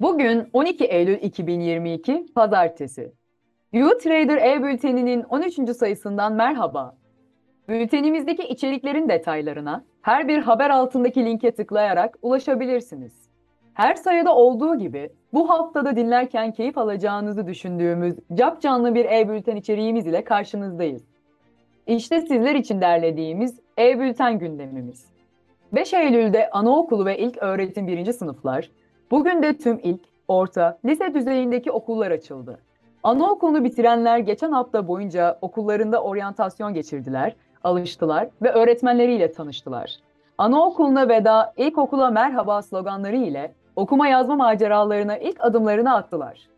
Bugün 12 Eylül 2022 Pazartesi. U-Trader E-Bülteni'nin 13. sayısından merhaba. Bültenimizdeki içeriklerin detaylarına her bir haber altındaki linke tıklayarak ulaşabilirsiniz. Her sayıda olduğu gibi bu haftada dinlerken keyif alacağınızı düşündüğümüz cap canlı bir e-bülten içeriğimiz ile karşınızdayız. İşte sizler için derlediğimiz e-bülten gündemimiz. 5 Eylül'de anaokulu ve ilk öğretim birinci sınıflar, bugün de tüm ilk, orta, lise düzeyindeki okullar açıldı. Anaokulunu bitirenler geçen hafta boyunca okullarında oryantasyon geçirdiler, alıştılar ve öğretmenleriyle tanıştılar. Anaokuluna veda, ilkokula merhaba sloganları ile okuma yazma maceralarına ilk adımlarını attılar.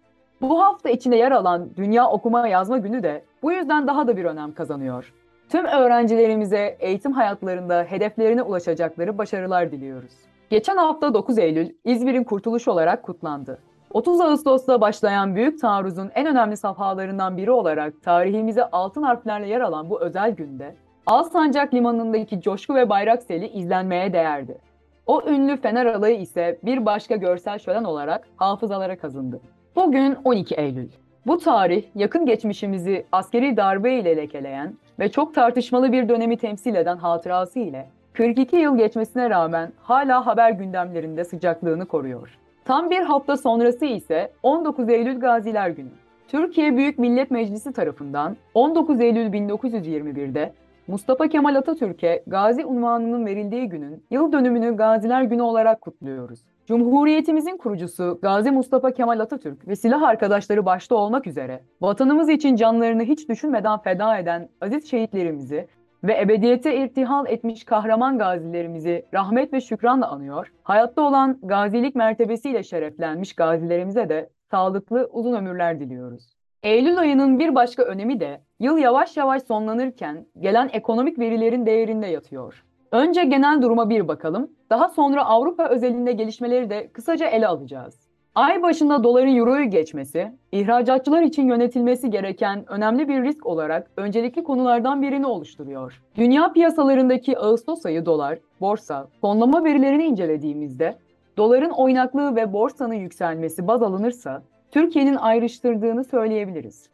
Bu hafta içinde yer alan Dünya Okuma Yazma Günü de bu yüzden daha da bir önem kazanıyor. Tüm öğrencilerimize eğitim hayatlarında hedeflerine ulaşacakları başarılar diliyoruz. Geçen hafta 9 Eylül İzmir'in kurtuluşu olarak kutlandı. 30 Ağustos'ta başlayan büyük taarruzun en önemli safhalarından biri olarak tarihimize altın harflerle yer alan bu özel günde Alsancak Limanı'ndaki coşku ve bayrak seli izlenmeye değerdi. O ünlü Fener alayı ise bir başka görsel şölen olarak hafızalara kazındı. Bugün 12 Eylül. Bu tarih yakın geçmişimizi askeri darbe ile lekeleyen ve çok tartışmalı bir dönemi temsil eden hatırası ile 42 yıl geçmesine rağmen hala haber gündemlerinde sıcaklığını koruyor. Tam bir hafta sonrası ise 19 Eylül Gaziler Günü. Türkiye Büyük Millet Meclisi tarafından 19 Eylül 1921'de Mustafa Kemal Atatürk'e Gazi unvanının verildiği günün yıl dönümünü Gaziler Günü olarak kutluyoruz. Cumhuriyetimizin kurucusu Gazi Mustafa Kemal Atatürk ve silah arkadaşları başta olmak üzere vatanımız için canlarını hiç düşünmeden feda eden aziz şehitlerimizi ve ebediyete irtihal etmiş kahraman gazilerimizi rahmet ve şükranla anıyor, hayatta olan gazilik mertebesiyle şereflenmiş gazilerimize de sağlıklı uzun ömürler diliyoruz. Eylül ayının bir başka önemi de yıl yavaş yavaş sonlanırken gelen ekonomik verilerin değerinde yatıyor. Önce genel duruma bir bakalım, daha sonra Avrupa özelinde gelişmeleri de kısaca ele alacağız. Ay başında doların euroyu geçmesi, ihracatçılar için yönetilmesi gereken önemli bir risk olarak öncelikli konulardan birini oluşturuyor. Dünya piyasalarındaki Ağustos ayı dolar, borsa, fonlama verilerini incelediğimizde doların oynaklığı ve borsanın yükselmesi baz alınırsa Türkiye'nin ayrıştırdığını söyleyebiliriz.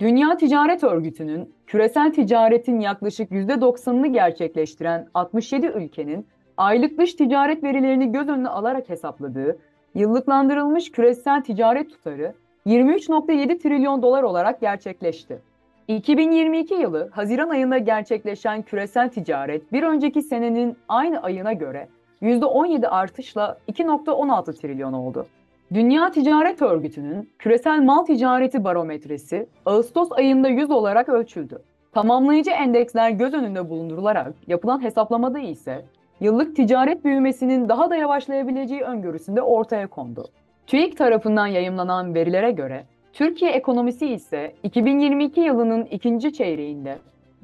Dünya Ticaret Örgütü'nün küresel ticaretin yaklaşık %90'ını gerçekleştiren 67 ülkenin aylık dış ticaret verilerini göz önüne alarak hesapladığı yıllıklandırılmış küresel ticaret tutarı 23.7 trilyon dolar olarak gerçekleşti. 2022 yılı Haziran ayında gerçekleşen küresel ticaret bir önceki senenin aynı ayına göre %17 artışla 2.16 trilyon oldu. Dünya Ticaret Örgütü'nün küresel mal ticareti barometresi Ağustos ayında 100 olarak ölçüldü. Tamamlayıcı endeksler göz önünde bulundurularak yapılan hesaplamada ise yıllık ticaret büyümesinin daha da yavaşlayabileceği öngörüsünde ortaya kondu. TÜİK tarafından yayımlanan verilere göre Türkiye ekonomisi ise 2022 yılının ikinci çeyreğinde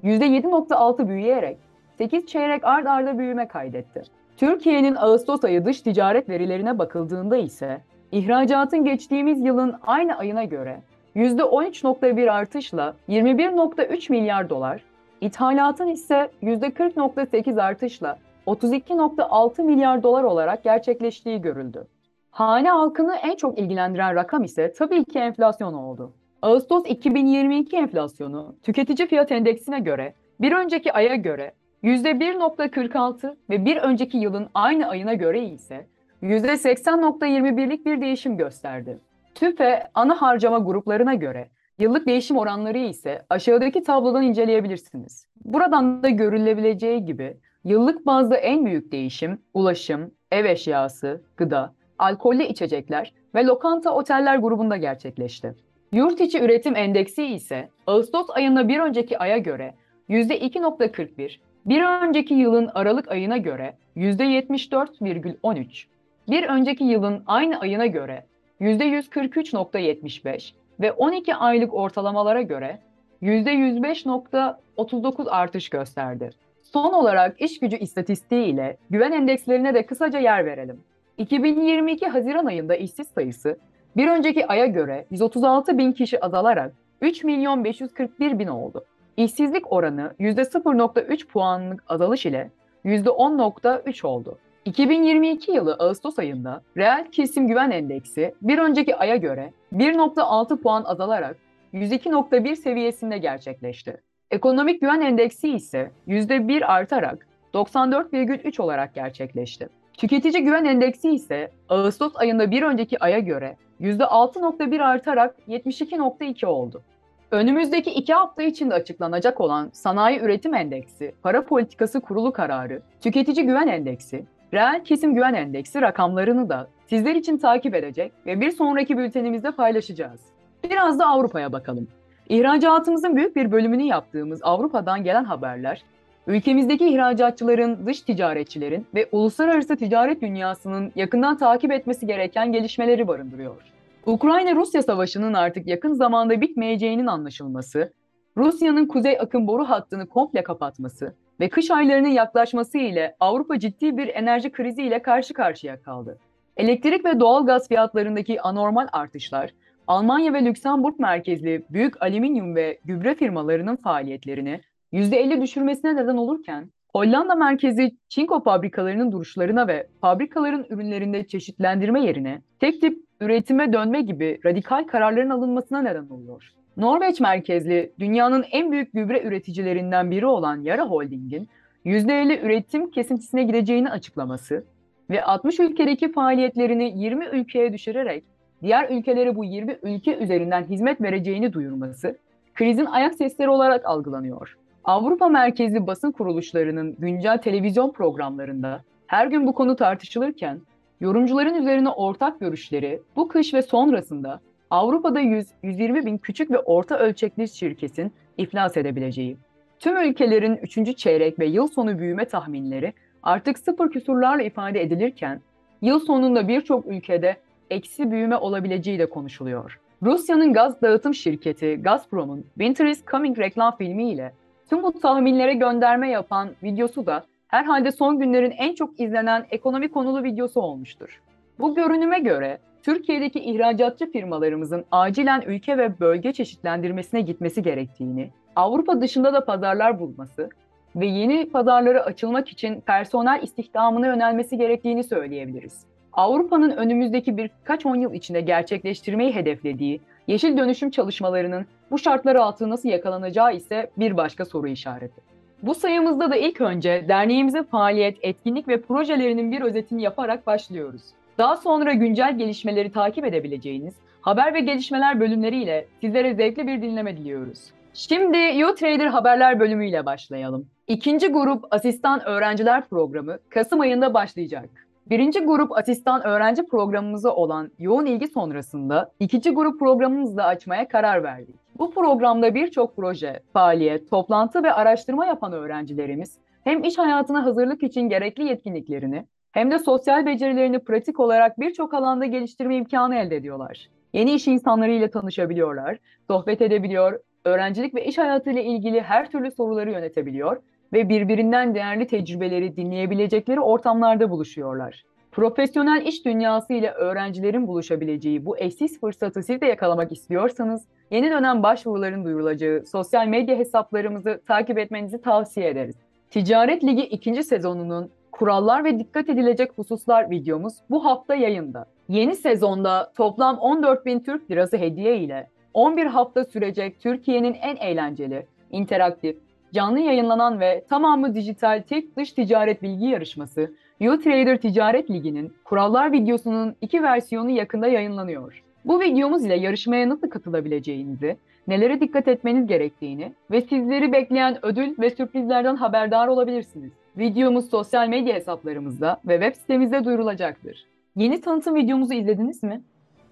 %7.6 büyüyerek 8 çeyrek ard arda büyüme kaydetti. Türkiye'nin Ağustos ayı dış ticaret verilerine bakıldığında ise İhracatın geçtiğimiz yılın aynı ayına göre %13.1 artışla 21.3 milyar dolar, ithalatın ise %40.8 artışla 32.6 milyar dolar olarak gerçekleştiği görüldü. Hane halkını en çok ilgilendiren rakam ise tabii ki enflasyon oldu. Ağustos 2022 enflasyonu tüketici fiyat endeksine göre bir önceki aya göre %1.46 ve bir önceki yılın aynı ayına göre ise %80.21'lik bir değişim gösterdi. TÜFE ana harcama gruplarına göre yıllık değişim oranları ise aşağıdaki tablodan inceleyebilirsiniz. Buradan da görülebileceği gibi yıllık bazda en büyük değişim ulaşım, ev eşyası, gıda, alkollü içecekler ve lokanta oteller grubunda gerçekleşti. Yurt içi üretim endeksi ise Ağustos ayında bir önceki aya göre %2.41, bir önceki yılın Aralık ayına göre %74,13, bir önceki yılın aynı ayına göre %143.75 ve 12 aylık ortalamalara göre %105.39 artış gösterdi. Son olarak iş gücü istatistiği ile güven endekslerine de kısaca yer verelim. 2022 Haziran ayında işsiz sayısı bir önceki aya göre 136 bin kişi azalarak 3 milyon 541 bin oldu. İşsizlik oranı %0.3 puanlık azalış ile %10.3 oldu. 2022 yılı Ağustos ayında reel kesim güven endeksi bir önceki aya göre 1.6 puan azalarak 102.1 seviyesinde gerçekleşti. Ekonomik güven endeksi ise %1 artarak 94,3 olarak gerçekleşti. Tüketici güven endeksi ise Ağustos ayında bir önceki aya göre %6.1 artarak 72.2 oldu. Önümüzdeki iki hafta içinde açıklanacak olan Sanayi Üretim Endeksi, Para Politikası Kurulu kararı, Tüketici Güven Endeksi, Reel Kesim Güven Endeksi rakamlarını da sizler için takip edecek ve bir sonraki bültenimizde paylaşacağız. Biraz da Avrupa'ya bakalım. İhracatımızın büyük bir bölümünü yaptığımız Avrupa'dan gelen haberler, ülkemizdeki ihracatçıların, dış ticaretçilerin ve uluslararası ticaret dünyasının yakından takip etmesi gereken gelişmeleri barındırıyor. Ukrayna-Rusya savaşının artık yakın zamanda bitmeyeceğinin anlaşılması, Rusya'nın kuzey akım boru hattını komple kapatması ve kış aylarının yaklaşması ile Avrupa ciddi bir enerji krizi ile karşı karşıya kaldı. Elektrik ve doğal gaz fiyatlarındaki anormal artışlar, Almanya ve Lüksemburg merkezli büyük alüminyum ve gübre firmalarının faaliyetlerini %50 düşürmesine neden olurken, Hollanda merkezi çinko fabrikalarının duruşlarına ve fabrikaların ürünlerinde çeşitlendirme yerine tek tip üretime dönme gibi radikal kararların alınmasına neden oluyor. Norveç merkezli dünyanın en büyük gübre üreticilerinden biri olan Yara Holding'in %50 üretim kesintisine gideceğini açıklaması ve 60 ülkedeki faaliyetlerini 20 ülkeye düşürerek diğer ülkelere bu 20 ülke üzerinden hizmet vereceğini duyurması krizin ayak sesleri olarak algılanıyor. Avrupa merkezli basın kuruluşlarının güncel televizyon programlarında her gün bu konu tartışılırken yorumcuların üzerine ortak görüşleri bu kış ve sonrasında Avrupa'da 100-120 bin küçük ve orta ölçekli şirketin iflas edebileceği. Tüm ülkelerin 3. çeyrek ve yıl sonu büyüme tahminleri artık sıfır küsurlarla ifade edilirken yıl sonunda birçok ülkede eksi büyüme olabileceği de konuşuluyor. Rusya'nın gaz dağıtım şirketi Gazprom'un Winter is Coming reklam filmiyle tüm bu tahminlere gönderme yapan videosu da herhalde son günlerin en çok izlenen ekonomi konulu videosu olmuştur. Bu görünüme göre Türkiye'deki ihracatçı firmalarımızın acilen ülke ve bölge çeşitlendirmesine gitmesi gerektiğini, Avrupa dışında da pazarlar bulması ve yeni pazarlara açılmak için personel istihdamına yönelmesi gerektiğini söyleyebiliriz. Avrupa'nın önümüzdeki birkaç on yıl içinde gerçekleştirmeyi hedeflediği yeşil dönüşüm çalışmalarının bu şartlar altında nasıl yakalanacağı ise bir başka soru işareti. Bu sayımızda da ilk önce derneğimizin faaliyet, etkinlik ve projelerinin bir özetini yaparak başlıyoruz. Daha sonra güncel gelişmeleri takip edebileceğiniz haber ve gelişmeler bölümleriyle sizlere zevkli bir dinleme diliyoruz. Şimdi YouTrader haberler bölümüyle başlayalım. İkinci grup asistan öğrenciler programı Kasım ayında başlayacak. Birinci grup asistan öğrenci programımıza olan yoğun ilgi sonrasında ikinci grup programımızı da açmaya karar verdik. Bu programda birçok proje, faaliyet, toplantı ve araştırma yapan öğrencilerimiz hem iş hayatına hazırlık için gerekli yetkinliklerini hem de sosyal becerilerini pratik olarak birçok alanda geliştirme imkanı elde ediyorlar. Yeni iş insanlarıyla tanışabiliyorlar, sohbet edebiliyor, öğrencilik ve iş hayatıyla ilgili her türlü soruları yönetebiliyor ve birbirinden değerli tecrübeleri dinleyebilecekleri ortamlarda buluşuyorlar. Profesyonel iş dünyası ile öğrencilerin buluşabileceği bu eşsiz fırsatı siz de yakalamak istiyorsanız yeni dönem başvuruların duyurulacağı sosyal medya hesaplarımızı takip etmenizi tavsiye ederiz. Ticaret Ligi 2. sezonunun kurallar ve dikkat edilecek hususlar videomuz bu hafta yayında. Yeni sezonda toplam 14 bin Türk lirası hediye ile 11 hafta sürecek Türkiye'nin en eğlenceli, interaktif, canlı yayınlanan ve tamamı dijital tek dış ticaret bilgi yarışması YouTrader Ticaret Ligi'nin kurallar videosunun iki versiyonu yakında yayınlanıyor. Bu videomuz ile yarışmaya nasıl katılabileceğinizi, nelere dikkat etmeniz gerektiğini ve sizleri bekleyen ödül ve sürprizlerden haberdar olabilirsiniz. Videomuz sosyal medya hesaplarımızda ve web sitemizde duyurulacaktır. Yeni tanıtım videomuzu izlediniz mi?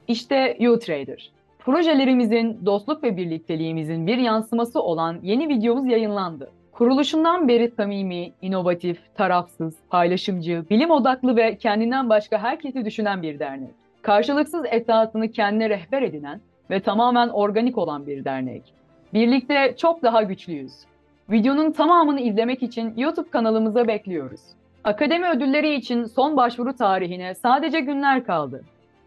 İşte YouTrader. Projelerimizin, dostluk ve birlikteliğimizin bir yansıması olan yeni videomuz yayınlandı. Kuruluşundan beri samimi, inovatif, tarafsız, paylaşımcı, bilim odaklı ve kendinden başka herkesi düşünen bir dernek. Karşılıksız esasını kendine rehber edinen ve tamamen organik olan bir dernek. Birlikte çok daha güçlüyüz. Videonun tamamını izlemek için YouTube kanalımıza bekliyoruz. Akademi ödülleri için son başvuru tarihine sadece günler kaldı.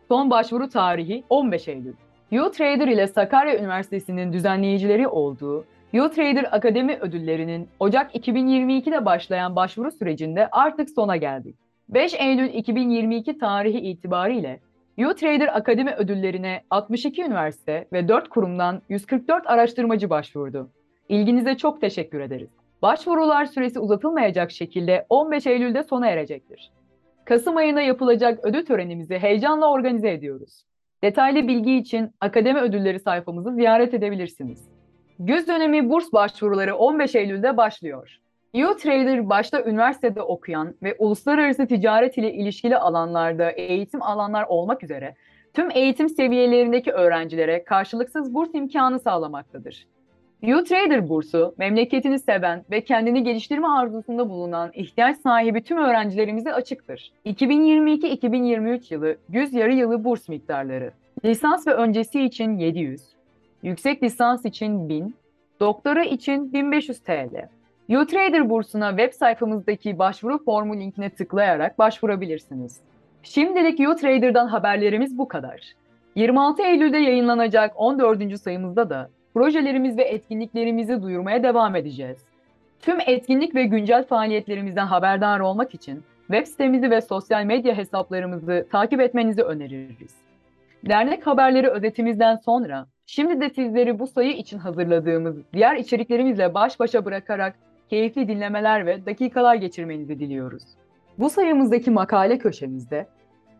Son başvuru tarihi 15 Eylül. YouTrader ile Sakarya Üniversitesi'nin düzenleyicileri olduğu YouTrader Akademi ödüllerinin Ocak 2022'de başlayan başvuru sürecinde artık sona geldik. 5 Eylül 2022 tarihi itibariyle U-Trader Akademi ödüllerine 62 üniversite ve 4 kurumdan 144 araştırmacı başvurdu. İlginize çok teşekkür ederiz. Başvurular süresi uzatılmayacak şekilde 15 Eylül'de sona erecektir. Kasım ayında yapılacak ödül törenimizi heyecanla organize ediyoruz. Detaylı bilgi için Akademi Ödülleri sayfamızı ziyaret edebilirsiniz. Güz dönemi burs başvuruları 15 Eylül'de başlıyor. U-Trader başta üniversitede okuyan ve uluslararası ticaret ile ilişkili alanlarda eğitim alanlar olmak üzere tüm eğitim seviyelerindeki öğrencilere karşılıksız burs imkanı sağlamaktadır. U-Trader bursu, memleketini seven ve kendini geliştirme arzusunda bulunan ihtiyaç sahibi tüm öğrencilerimize açıktır. 2022-2023 yılı güz yarı yılı burs miktarları. Lisans ve öncesi için 700, yüksek lisans için 1000, doktora için 1500 TL. U-Trader bursuna web sayfamızdaki başvuru formu linkine tıklayarak başvurabilirsiniz. Şimdilik U-Trader'dan haberlerimiz bu kadar. 26 Eylül'de yayınlanacak 14. sayımızda da projelerimiz ve etkinliklerimizi duyurmaya devam edeceğiz. Tüm etkinlik ve güncel faaliyetlerimizden haberdar olmak için web sitemizi ve sosyal medya hesaplarımızı takip etmenizi öneririz. Dernek haberleri özetimizden sonra şimdi de sizleri bu sayı için hazırladığımız diğer içeriklerimizle baş başa bırakarak keyifli dinlemeler ve dakikalar geçirmenizi diliyoruz. Bu sayımızdaki makale köşemizde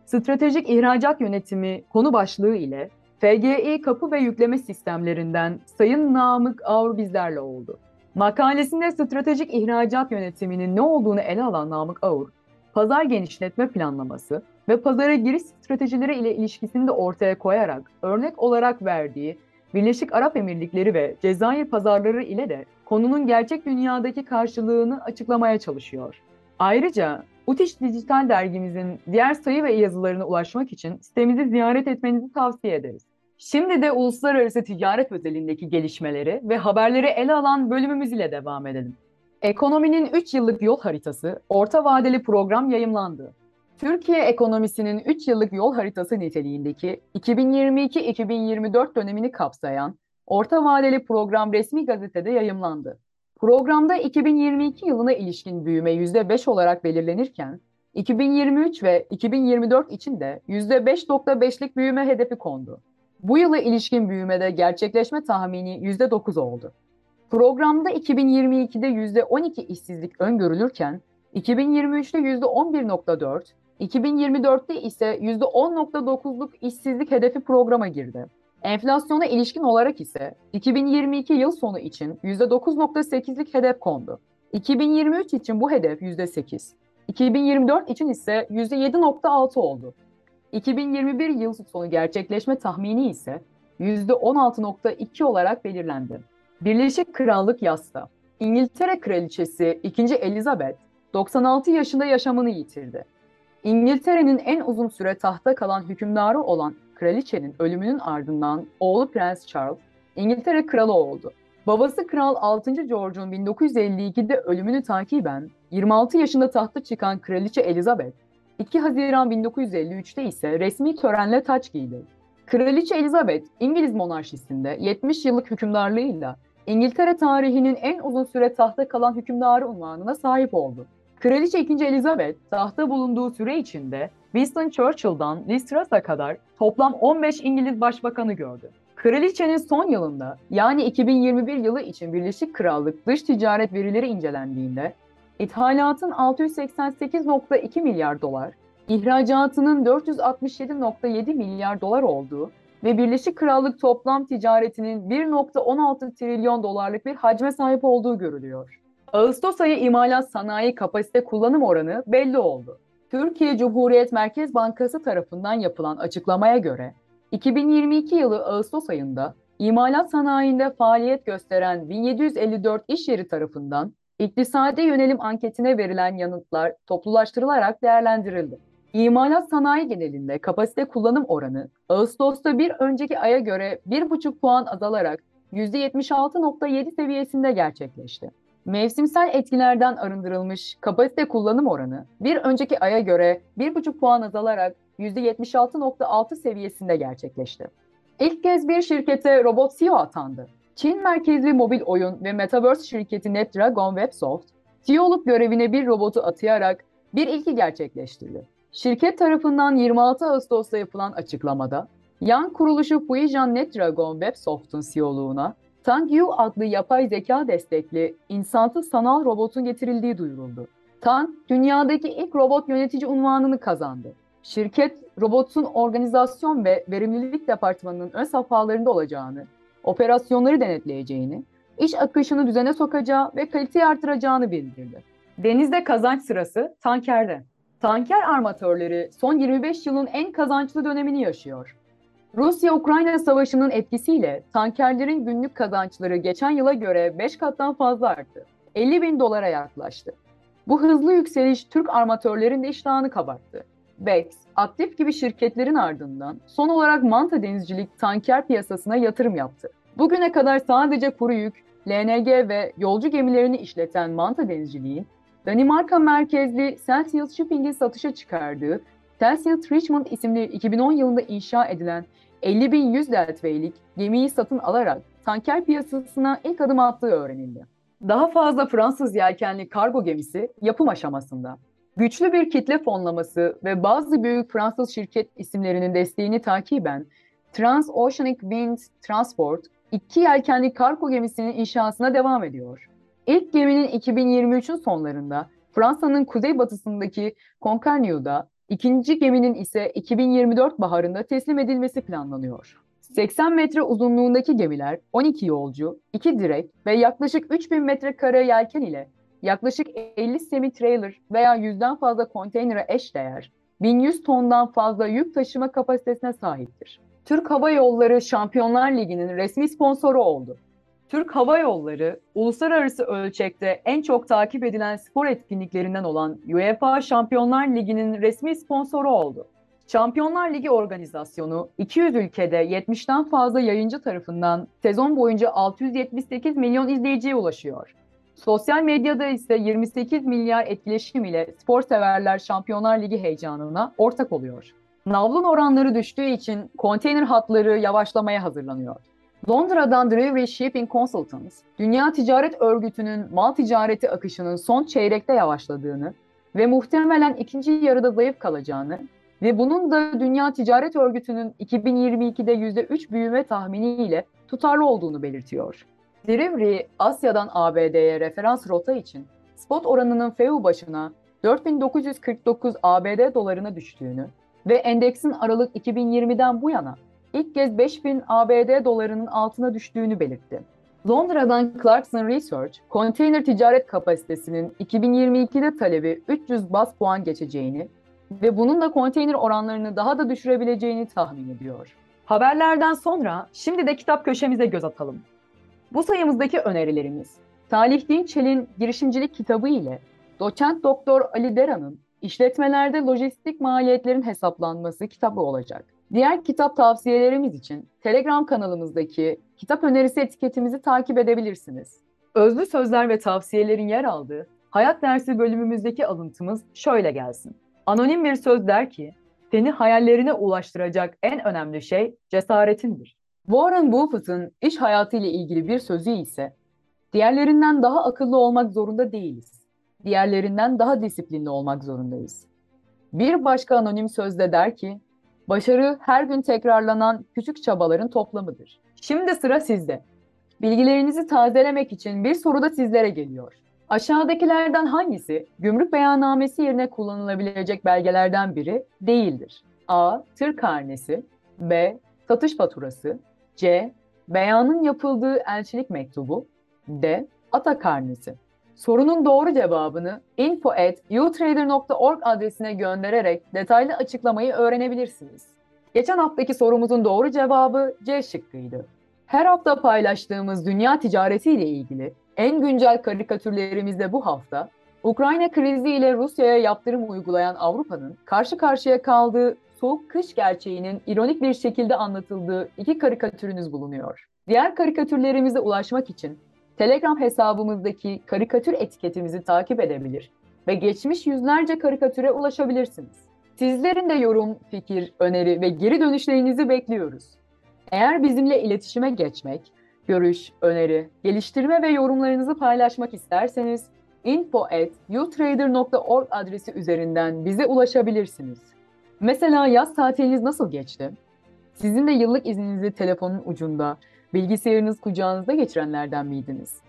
Stratejik İhracat Yönetimi konu başlığı ile FGI kapı ve yükleme sistemlerinden Sayın Namık Aur bizlerle oldu. Makalesinde stratejik ihracat yönetiminin ne olduğunu ele alan Namık Aur, pazar genişletme planlaması ve pazara giriş stratejileri ile ilişkisini de ortaya koyarak örnek olarak verdiği Birleşik Arap Emirlikleri ve Cezayir pazarları ile de konunun gerçek dünyadaki karşılığını açıklamaya çalışıyor. Ayrıca Utiş Dijital dergimizin diğer sayı ve yazılarına ulaşmak için sitemizi ziyaret etmenizi tavsiye ederiz. Şimdi de uluslararası ticaret özelindeki gelişmeleri ve haberleri ele alan bölümümüz ile devam edelim. Ekonominin 3 yıllık yol haritası, orta vadeli program yayımlandı. Türkiye ekonomisinin 3 yıllık yol haritası niteliğindeki 2022-2024 dönemini kapsayan orta vadeli program resmi gazetede yayımlandı. Programda 2022 yılına ilişkin büyüme %5 olarak belirlenirken, 2023 ve 2024 için de %5.5'lik büyüme hedefi kondu. Bu yıla ilişkin büyümede gerçekleşme tahmini %9 oldu. Programda 2022'de %12 işsizlik öngörülürken, 2023'te %11.4, 2024'te ise %10.9'luk işsizlik hedefi programa girdi. Enflasyona ilişkin olarak ise 2022 yıl sonu için %9.8'lik hedef kondu. 2023 için bu hedef %8. 2024 için ise %7.6 oldu. 2021 yıl sonu gerçekleşme tahmini ise %16.2 olarak belirlendi. Birleşik Krallık yasta. İngiltere Kraliçesi 2. Elizabeth 96 yaşında yaşamını yitirdi. İngiltere'nin en uzun süre tahta kalan hükümdarı olan kraliçenin ölümünün ardından oğlu Prens Charles İngiltere kralı oldu. Babası Kral 6. George'un 1952'de ölümünü takiben 26 yaşında tahta çıkan Kraliçe Elizabeth, 2 Haziran 1953'te ise resmi törenle taç giydi. Kraliçe Elizabeth, İngiliz monarşisinde 70 yıllık hükümdarlığıyla İngiltere tarihinin en uzun süre tahta kalan hükümdarı unvanına sahip oldu. Kraliçe 2. Elizabeth tahta bulunduğu süre içinde Winston Churchill'dan Liz Truss'a kadar toplam 15 İngiliz başbakanı gördü. Kraliçenin son yılında yani 2021 yılı için Birleşik Krallık dış ticaret verileri incelendiğinde ithalatın 688.2 milyar dolar, ihracatının 467.7 milyar dolar olduğu ve Birleşik Krallık toplam ticaretinin 1.16 trilyon dolarlık bir hacme sahip olduğu görülüyor. Ağustos ayı imalat sanayi kapasite kullanım oranı belli oldu. Türkiye Cumhuriyet Merkez Bankası tarafından yapılan açıklamaya göre 2022 yılı Ağustos ayında imalat sanayinde faaliyet gösteren 1754 iş yeri tarafından iktisadi yönelim anketine verilen yanıtlar toplulaştırılarak değerlendirildi. İmalat sanayi genelinde kapasite kullanım oranı Ağustos'ta bir önceki aya göre 1,5 puan azalarak %76.7 seviyesinde gerçekleşti. Mevsimsel etkilerden arındırılmış kapasite kullanım oranı bir önceki aya göre 1,5 puan azalarak %76.6 seviyesinde gerçekleşti. İlk kez bir şirkete robot CEO atandı. Çin merkezli mobil oyun ve metaverse şirketi NetDragon Websoft, CEO'luk görevine bir robotu atayarak bir ilki gerçekleştirdi. Şirket tarafından 26 Ağustos'ta yapılan açıklamada, yan kuruluşu Fujian NetDragon Websoft'un CEO'luğuna Tang Yu adlı yapay zeka destekli insansız sanal robotun getirildiği duyuruldu. Tang, dünyadaki ilk robot yönetici unvanını kazandı. Şirket, robotun organizasyon ve verimlilik departmanının ön safhalarında olacağını, operasyonları denetleyeceğini, iş akışını düzene sokacağı ve kaliteyi artıracağını bildirdi. Denizde kazanç sırası tankerde. Tanker armatörleri son 25 yılın en kazançlı dönemini yaşıyor. Rusya-Ukrayna savaşının etkisiyle tankerlerin günlük kazançları geçen yıla göre 5 kattan fazla arttı. 50 bin dolara yaklaştı. Bu hızlı yükseliş Türk armatörlerin de iştahını kabarttı. Bex, aktif gibi şirketlerin ardından son olarak Manta Denizcilik tanker piyasasına yatırım yaptı. Bugüne kadar sadece kuru yük, LNG ve yolcu gemilerini işleten Manta Denizciliğin, Danimarka merkezli Celsius Shipping'in satışa çıkardığı Celsius Richmond isimli 2010 yılında inşa edilen 50.100 deadweight'lik gemiyi satın alarak tanker piyasasına ilk adım attığı öğrenildi. Daha fazla Fransız yelkenli kargo gemisi yapım aşamasında. Güçlü bir kitle fonlaması ve bazı büyük Fransız şirket isimlerinin desteğini takiben Transoceanic Wind Transport iki yelkenli kargo gemisinin inşasına devam ediyor. İlk geminin 2023'ün sonlarında Fransa'nın kuzeybatısındaki Concarneau'da, ikinci geminin ise 2024 baharında teslim edilmesi planlanıyor. 80 metre uzunluğundaki gemiler 12 yolcu, 2 direk ve yaklaşık 3000 metrekare yelken ile yaklaşık 50 semi-trailer veya 100'den fazla konteynere eşdeğer 1100 tondan fazla yük taşıma kapasitesine sahiptir. Türk Hava Yolları Şampiyonlar Ligi'nin resmi sponsoru oldu. Türk Hava Yolları, uluslararası ölçekte en çok takip edilen spor etkinliklerinden olan UEFA Şampiyonlar Ligi'nin resmi sponsoru oldu. Şampiyonlar Ligi organizasyonu 200 ülkede 70'ten fazla yayıncı tarafından sezon boyunca 678 milyon izleyiciye ulaşıyor. Sosyal medyada ise 28 milyar etkileşim ile spor severler Şampiyonlar Ligi heyecanına ortak oluyor. Navlun oranları düştüğü için konteyner hatları yavaşlamaya hazırlanıyor. Londra'dan Drewry Shipping Consultants, Dünya Ticaret Örgütü'nün mal ticareti akışının son çeyrekte yavaşladığını ve muhtemelen ikinci yarıda zayıf kalacağını ve bunun da Dünya Ticaret Örgütü'nün 2022'de %3 büyüme tahminiyle tutarlı olduğunu belirtiyor. Drewry, Asya'dan ABD'ye referans rota için spot oranının FEU başına 4949 ABD dolarına düştüğünü ve endeksin Aralık 2020'den bu yana ilk kez 5000 ABD dolarının altına düştüğünü belirtti. Londra'dan Clarkson Research, konteyner ticaret kapasitesinin 2022'de talebi 300 bas puan geçeceğini ve bunun da konteyner oranlarını daha da düşürebileceğini tahmin ediyor. Haberlerden sonra şimdi de kitap köşemize göz atalım. Bu sayımızdaki önerilerimiz, Salih Dinçel'in girişimcilik kitabı ile doçent doktor Ali Dera'nın işletmelerde lojistik maliyetlerin hesaplanması kitabı olacak. Diğer kitap tavsiyelerimiz için Telegram kanalımızdaki kitap önerisi etiketimizi takip edebilirsiniz. Özlü sözler ve tavsiyelerin yer aldığı hayat dersi bölümümüzdeki alıntımız şöyle gelsin. Anonim bir söz der ki, seni hayallerine ulaştıracak en önemli şey cesaretindir. Warren Buffett'ın iş hayatı ile ilgili bir sözü ise, diğerlerinden daha akıllı olmak zorunda değiliz. Diğerlerinden daha disiplinli olmak zorundayız. Bir başka anonim sözde der ki, başarı her gün tekrarlanan küçük çabaların toplamıdır. Şimdi sıra sizde. Bilgilerinizi tazelemek için bir soru da sizlere geliyor. Aşağıdakilerden hangisi gümrük beyannamesi yerine kullanılabilecek belgelerden biri değildir? A. Tır karnesi B. Satış faturası C. Beyanın yapıldığı elçilik mektubu D. Ata karnesi Sorunun doğru cevabını info.utrader.org adresine göndererek detaylı açıklamayı öğrenebilirsiniz. Geçen haftaki sorumuzun doğru cevabı C şıkkıydı. Her hafta paylaştığımız dünya ticareti ile ilgili en güncel karikatürlerimizde bu hafta Ukrayna krizi ile Rusya'ya yaptırım uygulayan Avrupa'nın karşı karşıya kaldığı soğuk kış gerçeğinin ironik bir şekilde anlatıldığı iki karikatürünüz bulunuyor. Diğer karikatürlerimize ulaşmak için Telegram hesabımızdaki karikatür etiketimizi takip edebilir ve geçmiş yüzlerce karikatüre ulaşabilirsiniz. Sizlerin de yorum, fikir, öneri ve geri dönüşlerinizi bekliyoruz. Eğer bizimle iletişime geçmek, görüş, öneri, geliştirme ve yorumlarınızı paylaşmak isterseniz info@utrader.org adresi üzerinden bize ulaşabilirsiniz. Mesela yaz tatiliniz nasıl geçti? Sizin de yıllık izninizi telefonun ucunda, bilgisayarınız kucağınızda geçirenlerden miydiniz?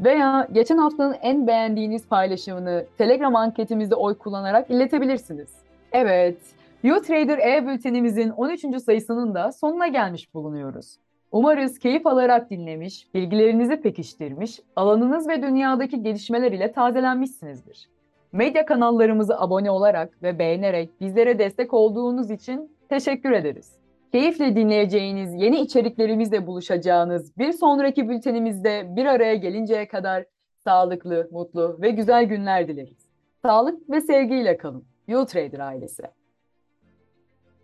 Veya geçen haftanın en beğendiğiniz paylaşımını Telegram anketimizde oy kullanarak iletebilirsiniz. Evet, YouTrader e-bültenimizin 13. sayısının da sonuna gelmiş bulunuyoruz. Umarız keyif alarak dinlemiş, bilgilerinizi pekiştirmiş, alanınız ve dünyadaki gelişmeler ile tazelenmişsinizdir. Medya kanallarımıza abone olarak ve beğenerek bizlere destek olduğunuz için teşekkür ederiz. Keyifle dinleyeceğiniz yeni içeriklerimizle buluşacağınız bir sonraki bültenimizde bir araya gelinceye kadar sağlıklı, mutlu ve güzel günler dileriz. Sağlık ve sevgiyle kalın. YouTrader ailesi.